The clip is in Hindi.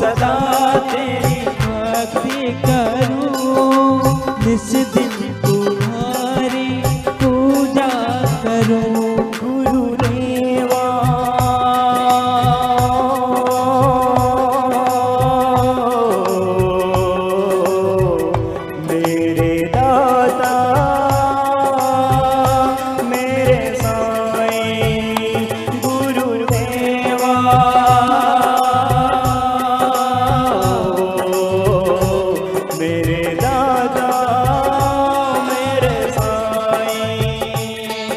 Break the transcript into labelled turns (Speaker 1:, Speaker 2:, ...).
Speaker 1: सदा तेरी भक्ति करूँ। निस दिन तुम्हारी पूजा करूँ,
Speaker 2: गुरु देवा। मेरे दादा मेरे साईं, गुरु देवा। दादा